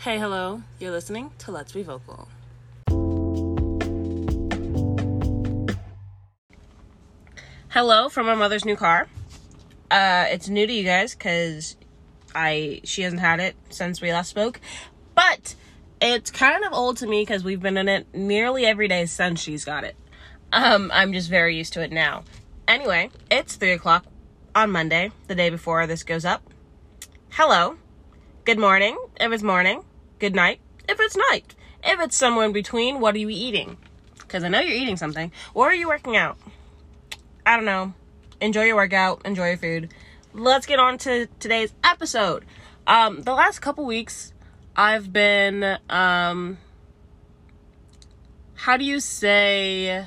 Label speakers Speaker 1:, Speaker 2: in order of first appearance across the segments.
Speaker 1: Hey, hello. You're listening to Let's Be Vocal. Hello from my mother's new car. Uh, it's new to you guys because I she hasn't had it since we last spoke, but it's kind of old to me because we've been in it nearly every day since she's got it. Um, I'm just very used to it now. Anyway, it's three o'clock on Monday, the day before this goes up. Hello. Good morning, It was morning. Good night, if it's night. If it's somewhere in between, what are you eating? Because I know you're eating something. Or are you working out? I don't know. Enjoy your workout, enjoy your food. Let's get on to today's episode. Um, the last couple weeks, I've been, um, how do you say,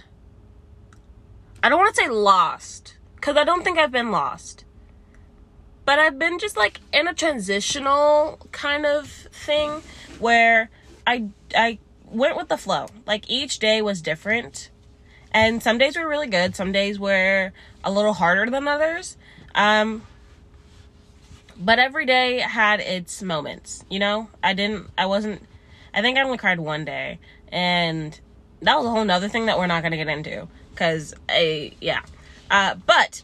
Speaker 1: I don't want to say lost, because I don't think I've been lost. But I've been just like in a transitional kind of thing where I, I went with the flow. Like each day was different and some days were really good, some days were a little harder than others. Um, but every day had its moments, you know? I didn't, I wasn't, I think I only cried one day. And that was a whole nother thing that we're not going to get into. Because, I, yeah. Uh, but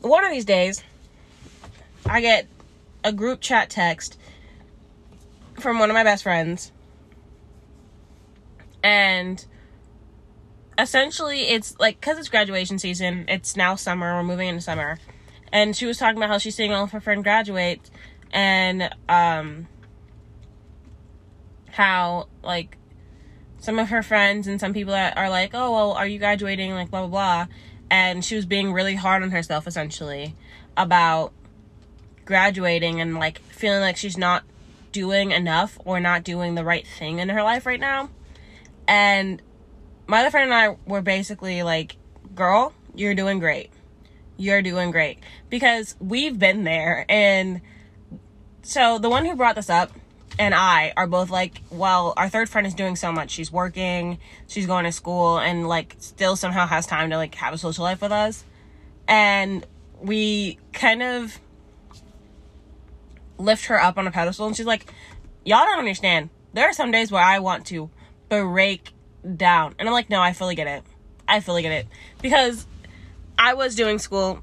Speaker 1: one of these days, I get a group chat text from one of my best friends. And essentially it's like because it's graduation season it's now summer we're moving into summer. And she was talking about how she's seeing all of her friends graduate and um how like some of her friends and some people that are like oh well are you graduating? like blah blah blah. And she was being really hard on herself essentially about graduating and like feeling like she's not doing enough or not doing the right thing in her life right now and my other friend and I were basically like, girl, you're doing great. You're doing great. Because we've been there. And so the one who brought this up and I are both like, well, our third friend is doing so much. She's working, she's going to school, and like still somehow has time to like have a social life with us. And we kind of lift her up on a pedestal, and she's like, y'all don't understand. There are some days where I want to break down. And I'm like, no, I fully get it. I fully get it. Because I was doing school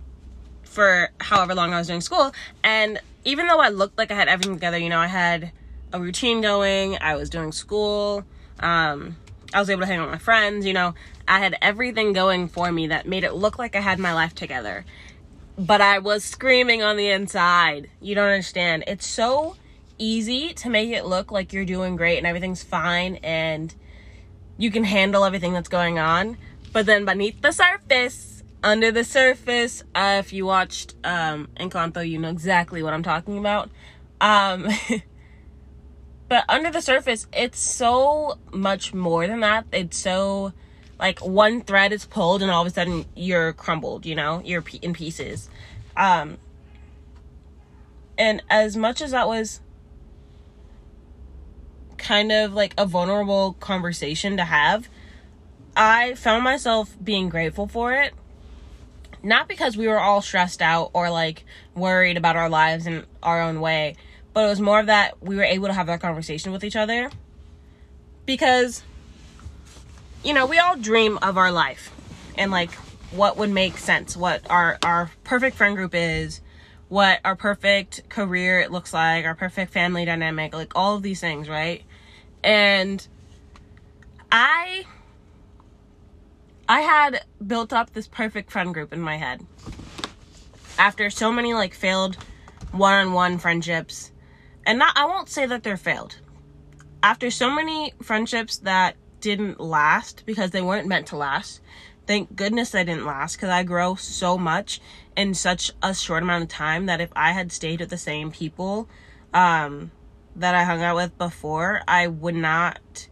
Speaker 1: for however long I was doing school. And even though I looked like I had everything together, you know, I had a routine going, I was doing school, um, I was able to hang out with my friends, you know, I had everything going for me that made it look like I had my life together. But I was screaming on the inside. You don't understand. It's so easy to make it look like you're doing great and everything's fine and you can handle everything that's going on. But then beneath the surface, under the surface, uh, if you watched um, Encanto, you know exactly what I'm talking about. Um, but under the surface, it's so much more than that. It's so like one thread is pulled and all of a sudden you're crumbled, you know, you're in pieces. Um, and as much as that was kind of like a vulnerable conversation to have, I found myself being grateful for it. Not because we were all stressed out or like worried about our lives in our own way, but it was more of that we were able to have that conversation with each other. Because, you know, we all dream of our life and like what would make sense, what our, our perfect friend group is, what our perfect career it looks like, our perfect family dynamic, like all of these things, right? And I I had built up this perfect friend group in my head. After so many like failed one-on-one friendships, and not I won't say that they're failed. After so many friendships that didn't last because they weren't meant to last. Thank goodness they didn't last because I grow so much in such a short amount of time that if I had stayed with the same people, um, that I hung out with before, I would not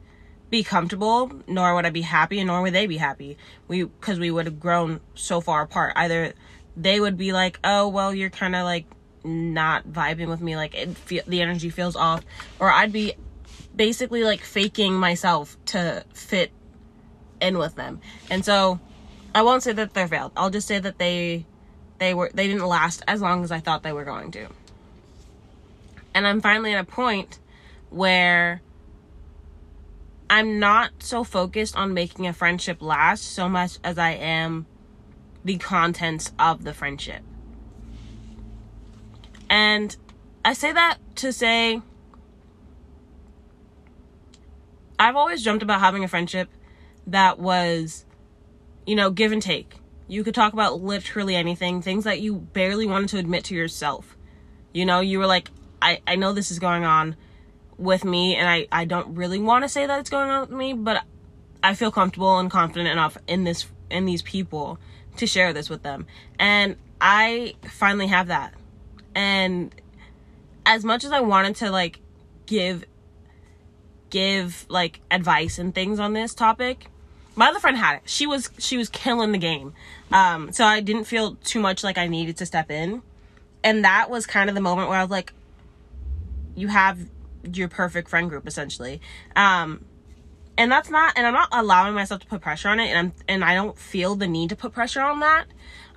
Speaker 1: be comfortable, nor would I be happy, and nor would they be happy. We, because we would have grown so far apart. Either they would be like, oh, well, you're kind of like not vibing with me, like it the energy feels off, or I'd be basically like faking myself to fit in with them. And so I won't say that they're failed. I'll just say that they they were they didn't last as long as I thought they were going to. And I'm finally at a point where I'm not so focused on making a friendship last so much as I am the contents of the friendship. And I say that to say I've always dreamt about having a friendship that was, you know, give and take. You could talk about literally anything, things that you barely wanted to admit to yourself. You know, you were like, I, I know this is going on with me, and I, I don't really want to say that it's going on with me, but I feel comfortable and confident enough in this in these people to share this with them. And I finally have that. And as much as I wanted to like give give like advice and things on this topic, my other friend had it. She was she was killing the game. Um so I didn't feel too much like I needed to step in. And that was kind of the moment where I was like you have your perfect friend group essentially. Um and that's not and I'm not allowing myself to put pressure on it and I'm and I don't feel the need to put pressure on that.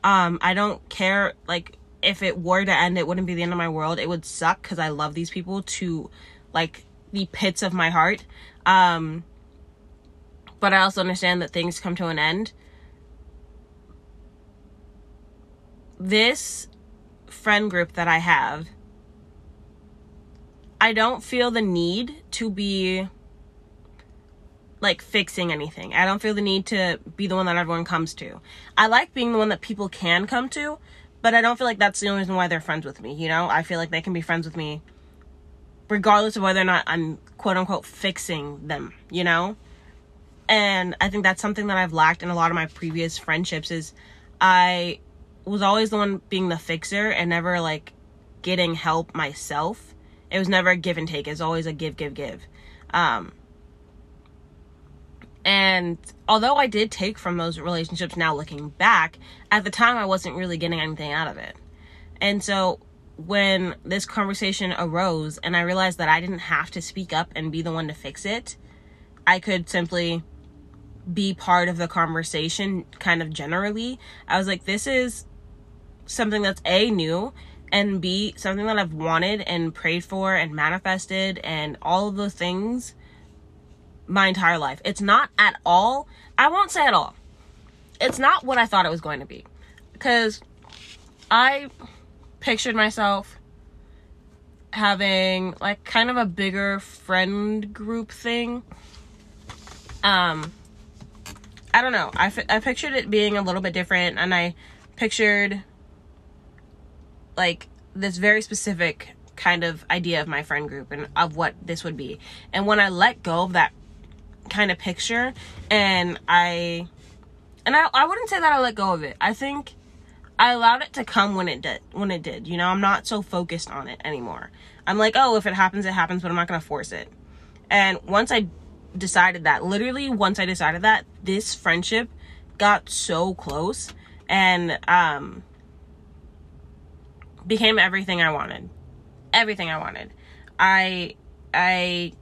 Speaker 1: Um I don't care like if it were to end it wouldn't be the end of my world. It would suck cuz I love these people to like the pits of my heart. Um but I also understand that things come to an end. This friend group that I have I don't feel the need to be like fixing anything. I don't feel the need to be the one that everyone comes to. I like being the one that people can come to, but I don't feel like that's the only reason why they're friends with me, you know? I feel like they can be friends with me regardless of whether or not I'm quote unquote fixing them, you know? And I think that's something that I've lacked in a lot of my previous friendships is I was always the one being the fixer and never like getting help myself it was never a give and take. It's always a give, give, give. Um, and although I did take from those relationships now looking back, at the time I wasn't really getting anything out of it. And so when this conversation arose and I realized that I didn't have to speak up and be the one to fix it, I could simply be part of the conversation kind of generally. I was like, this is something that's A, new, and B, something that I've wanted and prayed for and manifested and all of those things my entire life. It's not at all, I won't say at all. It's not what I thought it was going to be. Because I pictured myself having like kind of a bigger friend group thing. Um, I don't know. I, I pictured it being a little bit different and I pictured like this very specific kind of idea of my friend group and of what this would be. And when I let go of that kind of picture and I and I I wouldn't say that I let go of it. I think I allowed it to come when it did when it did. You know, I'm not so focused on it anymore. I'm like, "Oh, if it happens, it happens, but I'm not to force it." And once I decided that, literally once I decided that, this friendship got so close and um became everything I wanted. Everything I wanted. I I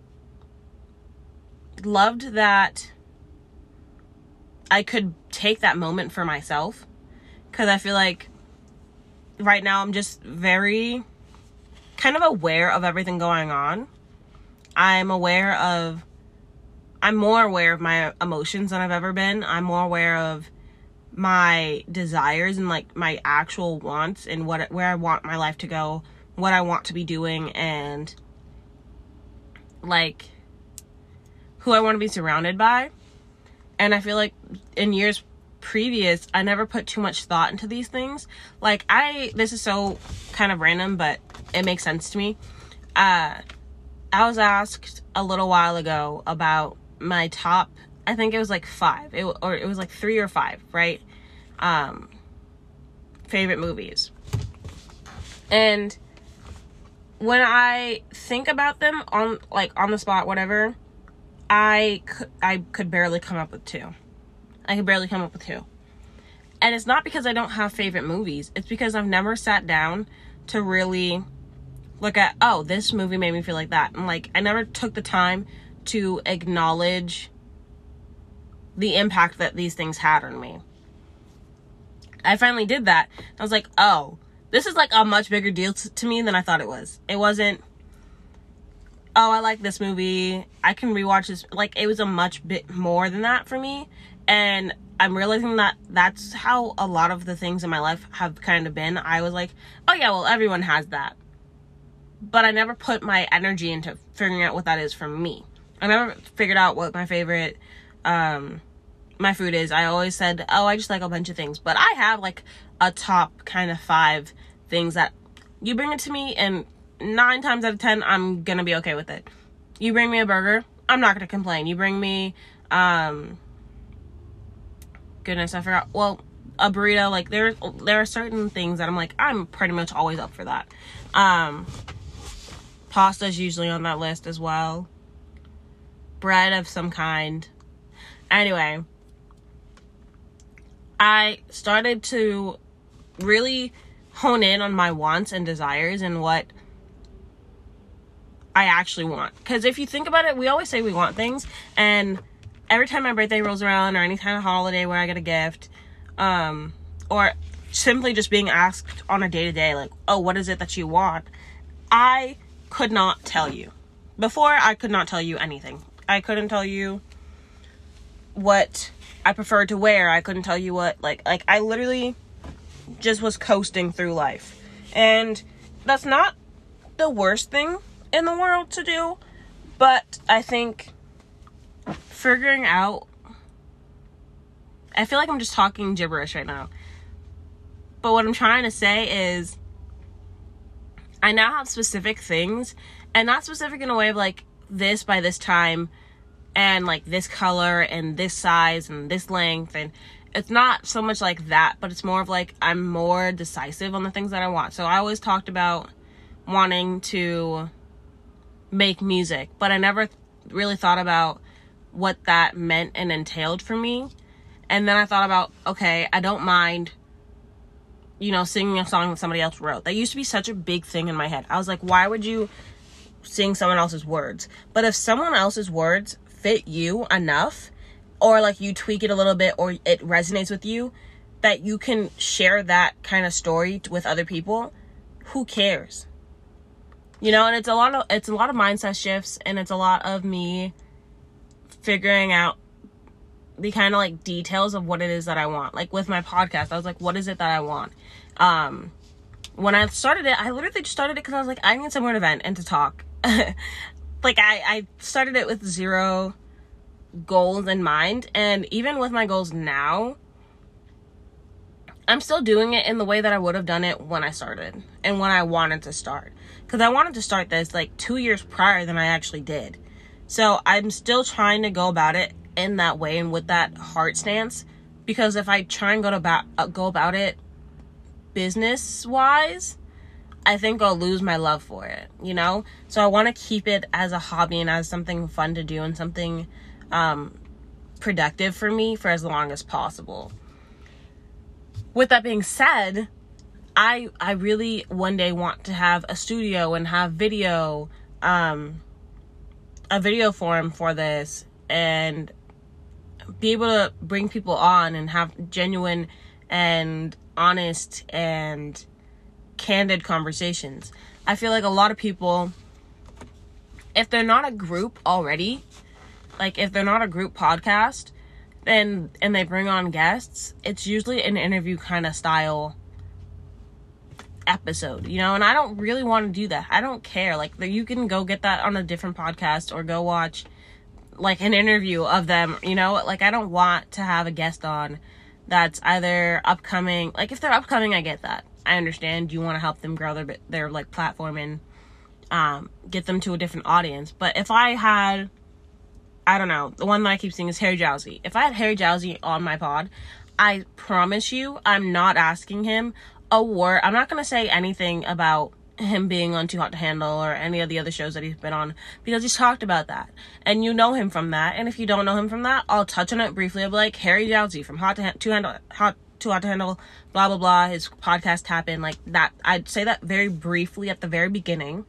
Speaker 1: loved that I could take that moment for myself cuz I feel like right now I'm just very kind of aware of everything going on. I'm aware of I'm more aware of my emotions than I've ever been. I'm more aware of my desires and like my actual wants and what where I want my life to go, what I want to be doing and like who I want to be surrounded by. And I feel like in years previous, I never put too much thought into these things. Like I this is so kind of random, but it makes sense to me. Uh I was asked a little while ago about my top I think it was like five, it, or it was like three or five, right? Um, favorite movies. And when I think about them on like on the spot, whatever, I could I could barely come up with two. I could barely come up with two. And it's not because I don't have favorite movies. It's because I've never sat down to really look at, oh, this movie made me feel like that. And like I never took the time to acknowledge the impact that these things had on me. I finally did that. I was like, oh, this is like a much bigger deal t- to me than I thought it was. It wasn't oh, I like this movie. I can rewatch this. Like, it was a much bit more than that for me. And I'm realizing that that's how a lot of the things in my life have kind of been. I was like, oh, yeah, well, everyone has that. But I never put my energy into figuring out what that is for me. I never figured out what my favorite, um, my food is. I always said, oh, I just like a bunch of things. But I have like a top kind of five things that you bring it to me and nine times out of ten, I'm gonna be okay with it. You bring me a burger, I'm not gonna complain. You bring me, um, goodness, I forgot. Well, a burrito. Like there, there are certain things that I'm like, I'm pretty much always up for that. Um, pasta's usually on that list as well. Bread of some kind. Anyway, I started to really hone in on my wants and desires and what I actually want. Because if you think about it, we always say we want things, and every time my birthday rolls around or any kind of holiday where I get a gift, um, or simply just being asked on a day to day, like, oh, what is it that you want? I could not tell you. Before, I could not tell you anything. I couldn't tell you what I preferred to wear. I couldn't tell you what, like, like, I literally just was coasting through life. And that's not the worst thing in the world to do, but I think figuring out I feel like I'm just talking gibberish right now. But what I'm trying to say is I now have specific things and not specific in a way of like this by this time and like this color and this size and this length and it's not so much like that, but it's more of like I'm more decisive on the things that I want. So I always talked about wanting to make music, but I never really thought about what that meant and entailed for me. And then I thought about, okay, I don't mind, you know, singing a song that somebody else wrote. That used to be such a big thing in my head. I was like, why would you sing someone else's words? But if someone else's words fit you enough, or like you tweak it a little bit, or it resonates with you, that you can share that kind of story with other people, who cares? you know and it's a lot of it's a lot of mindset shifts and it's a lot of me figuring out the kind of like details of what it is that I want. Like with my podcast, I was like, what is it that I want? Um, when I started it, I literally just started it because I was like, I need somewhere to vent and to talk. like I, I started it with zero goals in mind, and even with my goals now, I'm still doing it in the way that I would have done it when I started and when I wanted to start. Because I wanted to start this like two years prior than I actually did. So I'm still trying to go about it in that way and with that heart stance. Because if I try and go about uh, go about it business wise, I think I'll lose my love for it. You know. So I want to keep it as a hobby and as something fun to do and something um, productive for me for as long as possible with that being said, I I really one day want to have a studio and have video um a video forum for this and be able to bring people on and have genuine and honest and candid conversations. I feel like a lot of people if they're not a group already, like if they're not a group podcast, then and they bring on guests, it's usually an interview kind of style episode, you know, and I don't really want to do that. I don't care. Like you can go get that on a different podcast or go watch like an interview of them, you know? Like I don't want to have a guest on that's either upcoming. Like if they're upcoming, I get that. I understand you want to help them grow their their like platform and um get them to a different audience. But if I had I don't know. The one that I keep seeing is Harry Jowsey. If I had Harry Jowsey on my pod, I promise you, I'm not asking him a. I'm not gonna say anything about him being on Too Hot to Handle or any of the other shows that he's been on because he's talked about that. And you know him from that. And if you don't know him from that, I'll touch on it briefly. I'll like, Harry Jowsey from Hot to ha- Handle, Hot Too Hot to Handle, blah blah blah. His podcast happened like that. I'd say that very briefly at the very beginning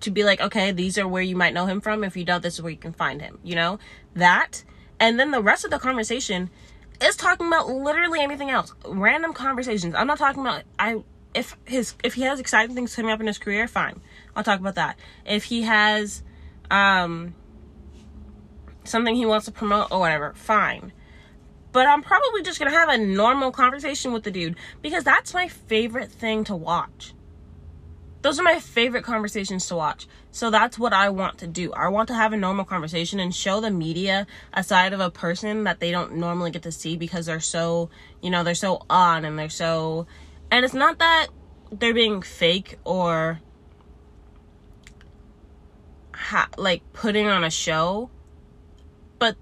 Speaker 1: to be like, okay, these are where you might know him from. If you don't, this is where you can find him, you know? That. And then the rest of the conversation is talking about literally anything else. Random conversations. I'm not talking about I if his if he has exciting things coming up in his career, fine. I'll talk about that. If he has um something he wants to promote or whatever, fine. But I'm probably just gonna have a normal conversation with the dude because that's my favorite thing to watch. Those are my favorite conversations to watch. So that's what I want to do. I want to have a normal conversation and show the media a side of a person that they don't normally get to see because they're so, you know, they're so on and they're so. And it's not that they're being fake or ha- like putting on a show, but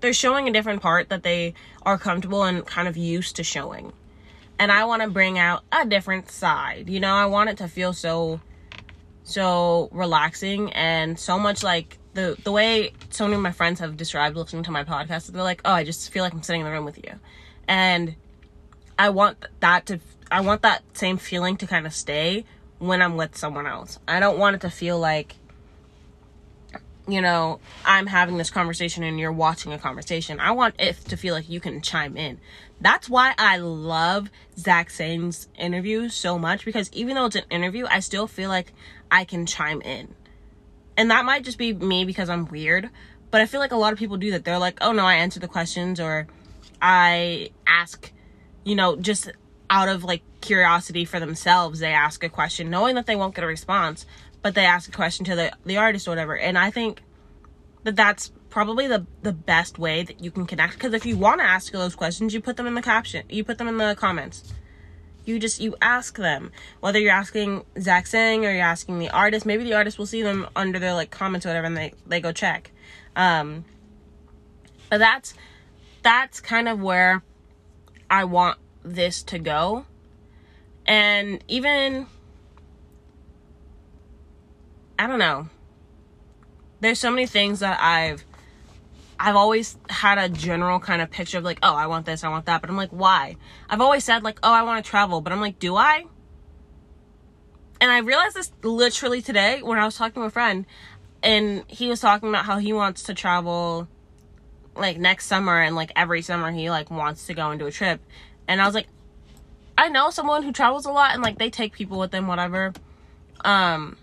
Speaker 1: they're showing a different part that they are comfortable and kind of used to showing. And I want to bring out a different side. You know, I want it to feel so so relaxing and so much like the the way so many of my friends have described listening to my podcast they're like oh i just feel like i'm sitting in the room with you and i want that to i want that same feeling to kind of stay when i'm with someone else i don't want it to feel like you know, I'm having this conversation and you're watching a conversation. I want it to feel like you can chime in. That's why I love Zach Sang's interviews so much because even though it's an interview, I still feel like I can chime in. And that might just be me because I'm weird, but I feel like a lot of people do that. They're like, oh no, I answer the questions or I ask, you know, just out of like curiosity for themselves, they ask a question knowing that they won't get a response, but they ask a question to the, the artist or whatever. And I think that that's probably the, the best way that you can connect. Because if you want to ask those questions, you put them in the caption, you put them in the comments. You just, you ask them. Whether you're asking Zach Sang or you're asking the artist, maybe the artist will see them under their like comments or whatever and they, they go check. Um, but that's, that's kind of where I want this to go. And even I don't know. There's so many things that I've I've always had a general kind of picture of like, oh, I want this, I want that, but I'm like, why? I've always said like, oh, I want to travel, but I'm like, do I? And I realized this literally today when I was talking to a friend and he was talking about how he wants to travel like next summer and like every summer he like wants to go do a trip. And I was like, I know someone who travels a lot and like they take people with them, whatever. Um,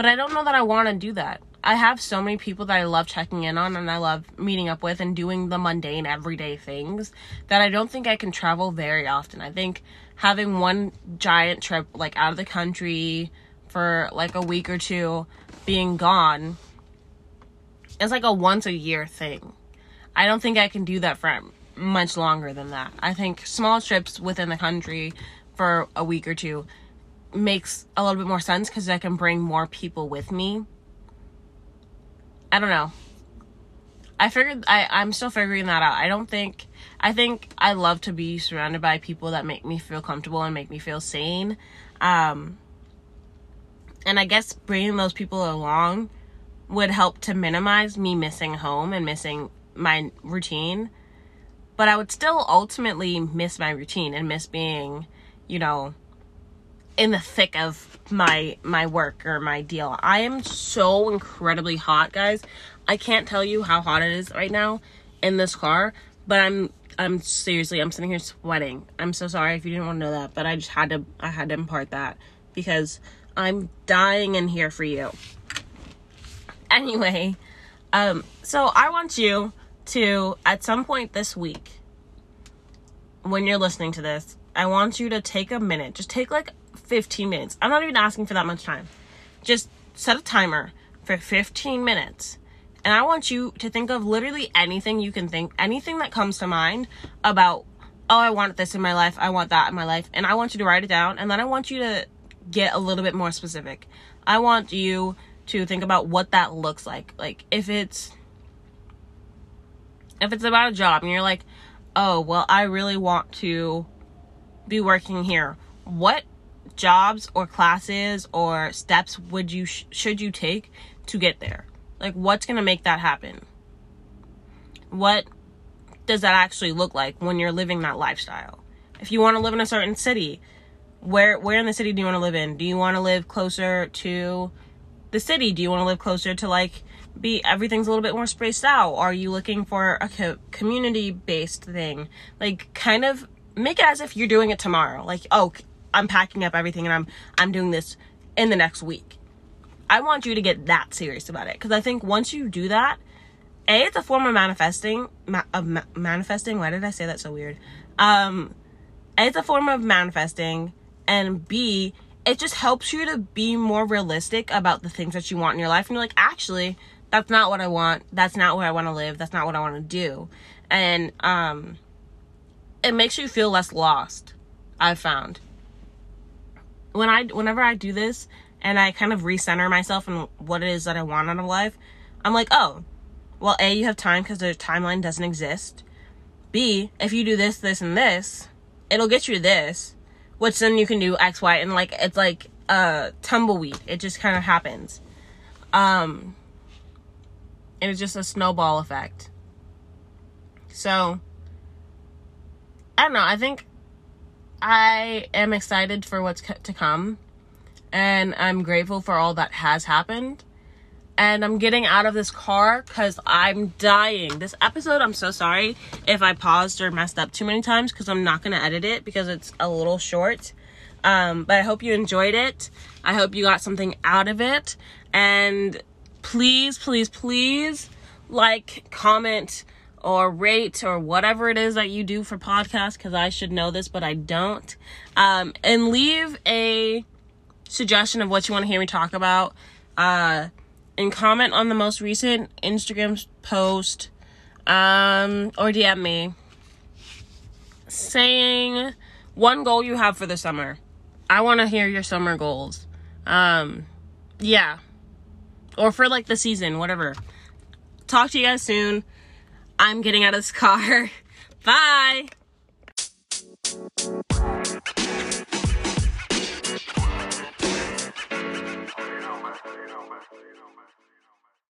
Speaker 1: but I don't know that I want to do that. I have so many people that I love checking in on and I love meeting up with and doing the mundane everyday things that I don't think I can travel very often. I think having one giant trip like out of the country for like a week or two being gone is like a once a year thing. I don't think I can do that for much longer than that. I think small trips within the country for a week or two makes a little bit more sense because I can bring more people with me. I don't know. I figured I, I'm still figuring that out. I don't think I think I love to be surrounded by people that make me feel comfortable and make me feel sane. Um, and I guess bringing those people along would help to minimize me missing home and missing my routine. But I would still ultimately miss my routine and miss being, you know, in the thick of my my work or my deal. I am so incredibly hot, guys. I can't tell you how hot it is right now in this car, but I'm I'm seriously I'm sitting here sweating. I'm so sorry if you didn't want to know that, but I just had to I had to impart that because I'm dying in here for you. Anyway, um so I want you to at some point this week when you're listening to this, I want you to take a minute. Just take like 15 minutes. I'm not even asking for that much time. Just set a timer for 15 minutes. And I want you to think of literally anything you can think, anything that comes to mind about, oh, I want this in my life, I want that in my life. And I want you to write it down. And then I want you to get a little bit more specific. I want you to think about what that looks like. Like if it's if it's about a job and you're like, "Oh, well, I really want to be working here." What jobs or classes or steps would you sh- should you take to get there? Like what's going to make that happen? What does that actually look like when you're living that lifestyle? If you want to live in a certain city, where where in the city do you want to live in? Do you want to live closer to the city? Do you want to live closer to like be everything's a little bit more spaced out? Are you looking for a co- community based thing? Like kind of make it as if you're doing it tomorrow. Like, oh, I'm packing up everything and I'm I'm doing this in the next week. I want you to get that serious about it because I think once you do that, a it's a form of manifesting ma- of ma- manifesting. Why did I say that so weird? Um, a, it's a form of manifesting, and B it just helps you to be more realistic about the things that you want in your life, and you're like, actually, that's not what I want. That's not where I want to live. That's not what I want to do, and um, it makes you feel less lost. I've found when I whenever I do this and I kind of recenter myself and what it is that I want out of life, I'm like, oh, well, A, you have time because the timeline doesn't exist. B, if you do this, this, and this, it'll get you this, which then you can do X, Y, and like it's like a tumbleweed. It just kind of happens. Um, it's just a snowball effect. So, I don't know. I think I am excited for what's to come and I'm grateful for all that has happened. And I'm getting out of this car because I'm dying. This episode, I'm so sorry if I paused or messed up too many times because I'm not going to edit it because it's a little short. Um, but I hope you enjoyed it. I hope you got something out of it. And please, please, please like, comment, or rate or whatever it is that you do for podcasts because I should know this, but I don't. Um, and leave a suggestion of what you want to hear me talk about. Uh, and comment on the most recent Instagram post um, or DM me saying one goal you have for the summer. I want to hear your summer goals. Um, yeah. Or for like the season, whatever. Talk to you guys soon. I'm getting out of this car. Bye.